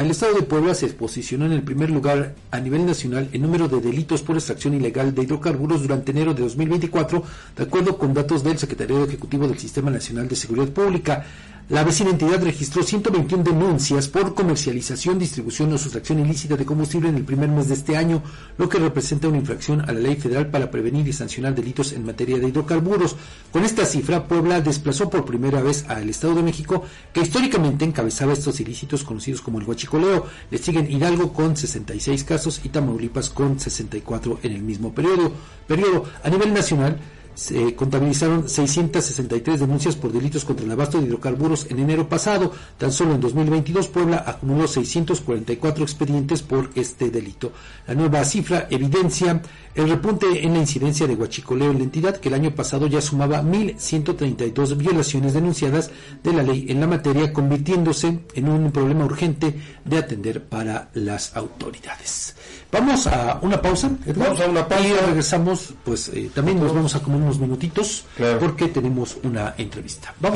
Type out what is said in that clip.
El Estado de Puebla se posicionó en el primer lugar a nivel nacional en número de delitos por extracción ilegal de hidrocarburos durante enero de 2024, de acuerdo con datos del Secretario Ejecutivo del Sistema Nacional de Seguridad Pública. La vecina entidad registró 121 denuncias por comercialización, distribución o sustracción ilícita de combustible en el primer mes de este año, lo que representa una infracción a la ley federal para prevenir y sancionar delitos en materia de hidrocarburos. Con esta cifra, Puebla desplazó por primera vez al Estado de México, que históricamente encabezaba estos ilícitos conocidos como el huachicoleo. Le siguen Hidalgo con 66 casos y Tamaulipas con 64 en el mismo periodo. periodo. A nivel nacional, se contabilizaron 663 denuncias por delitos contra el abasto de hidrocarburos en enero pasado. Tan solo en 2022 Puebla acumuló 644 expedientes por este delito. La nueva cifra evidencia el repunte en la incidencia de huachicoleo en la entidad, que el año pasado ya sumaba 1.132 violaciones denunciadas de la ley en la materia, convirtiéndose en un problema urgente de atender para las autoridades. Vamos a una pausa, Vamos a una pausa. Y regresamos, pues eh, también nos vamos a comer unos minutitos porque tenemos una entrevista. Vamos.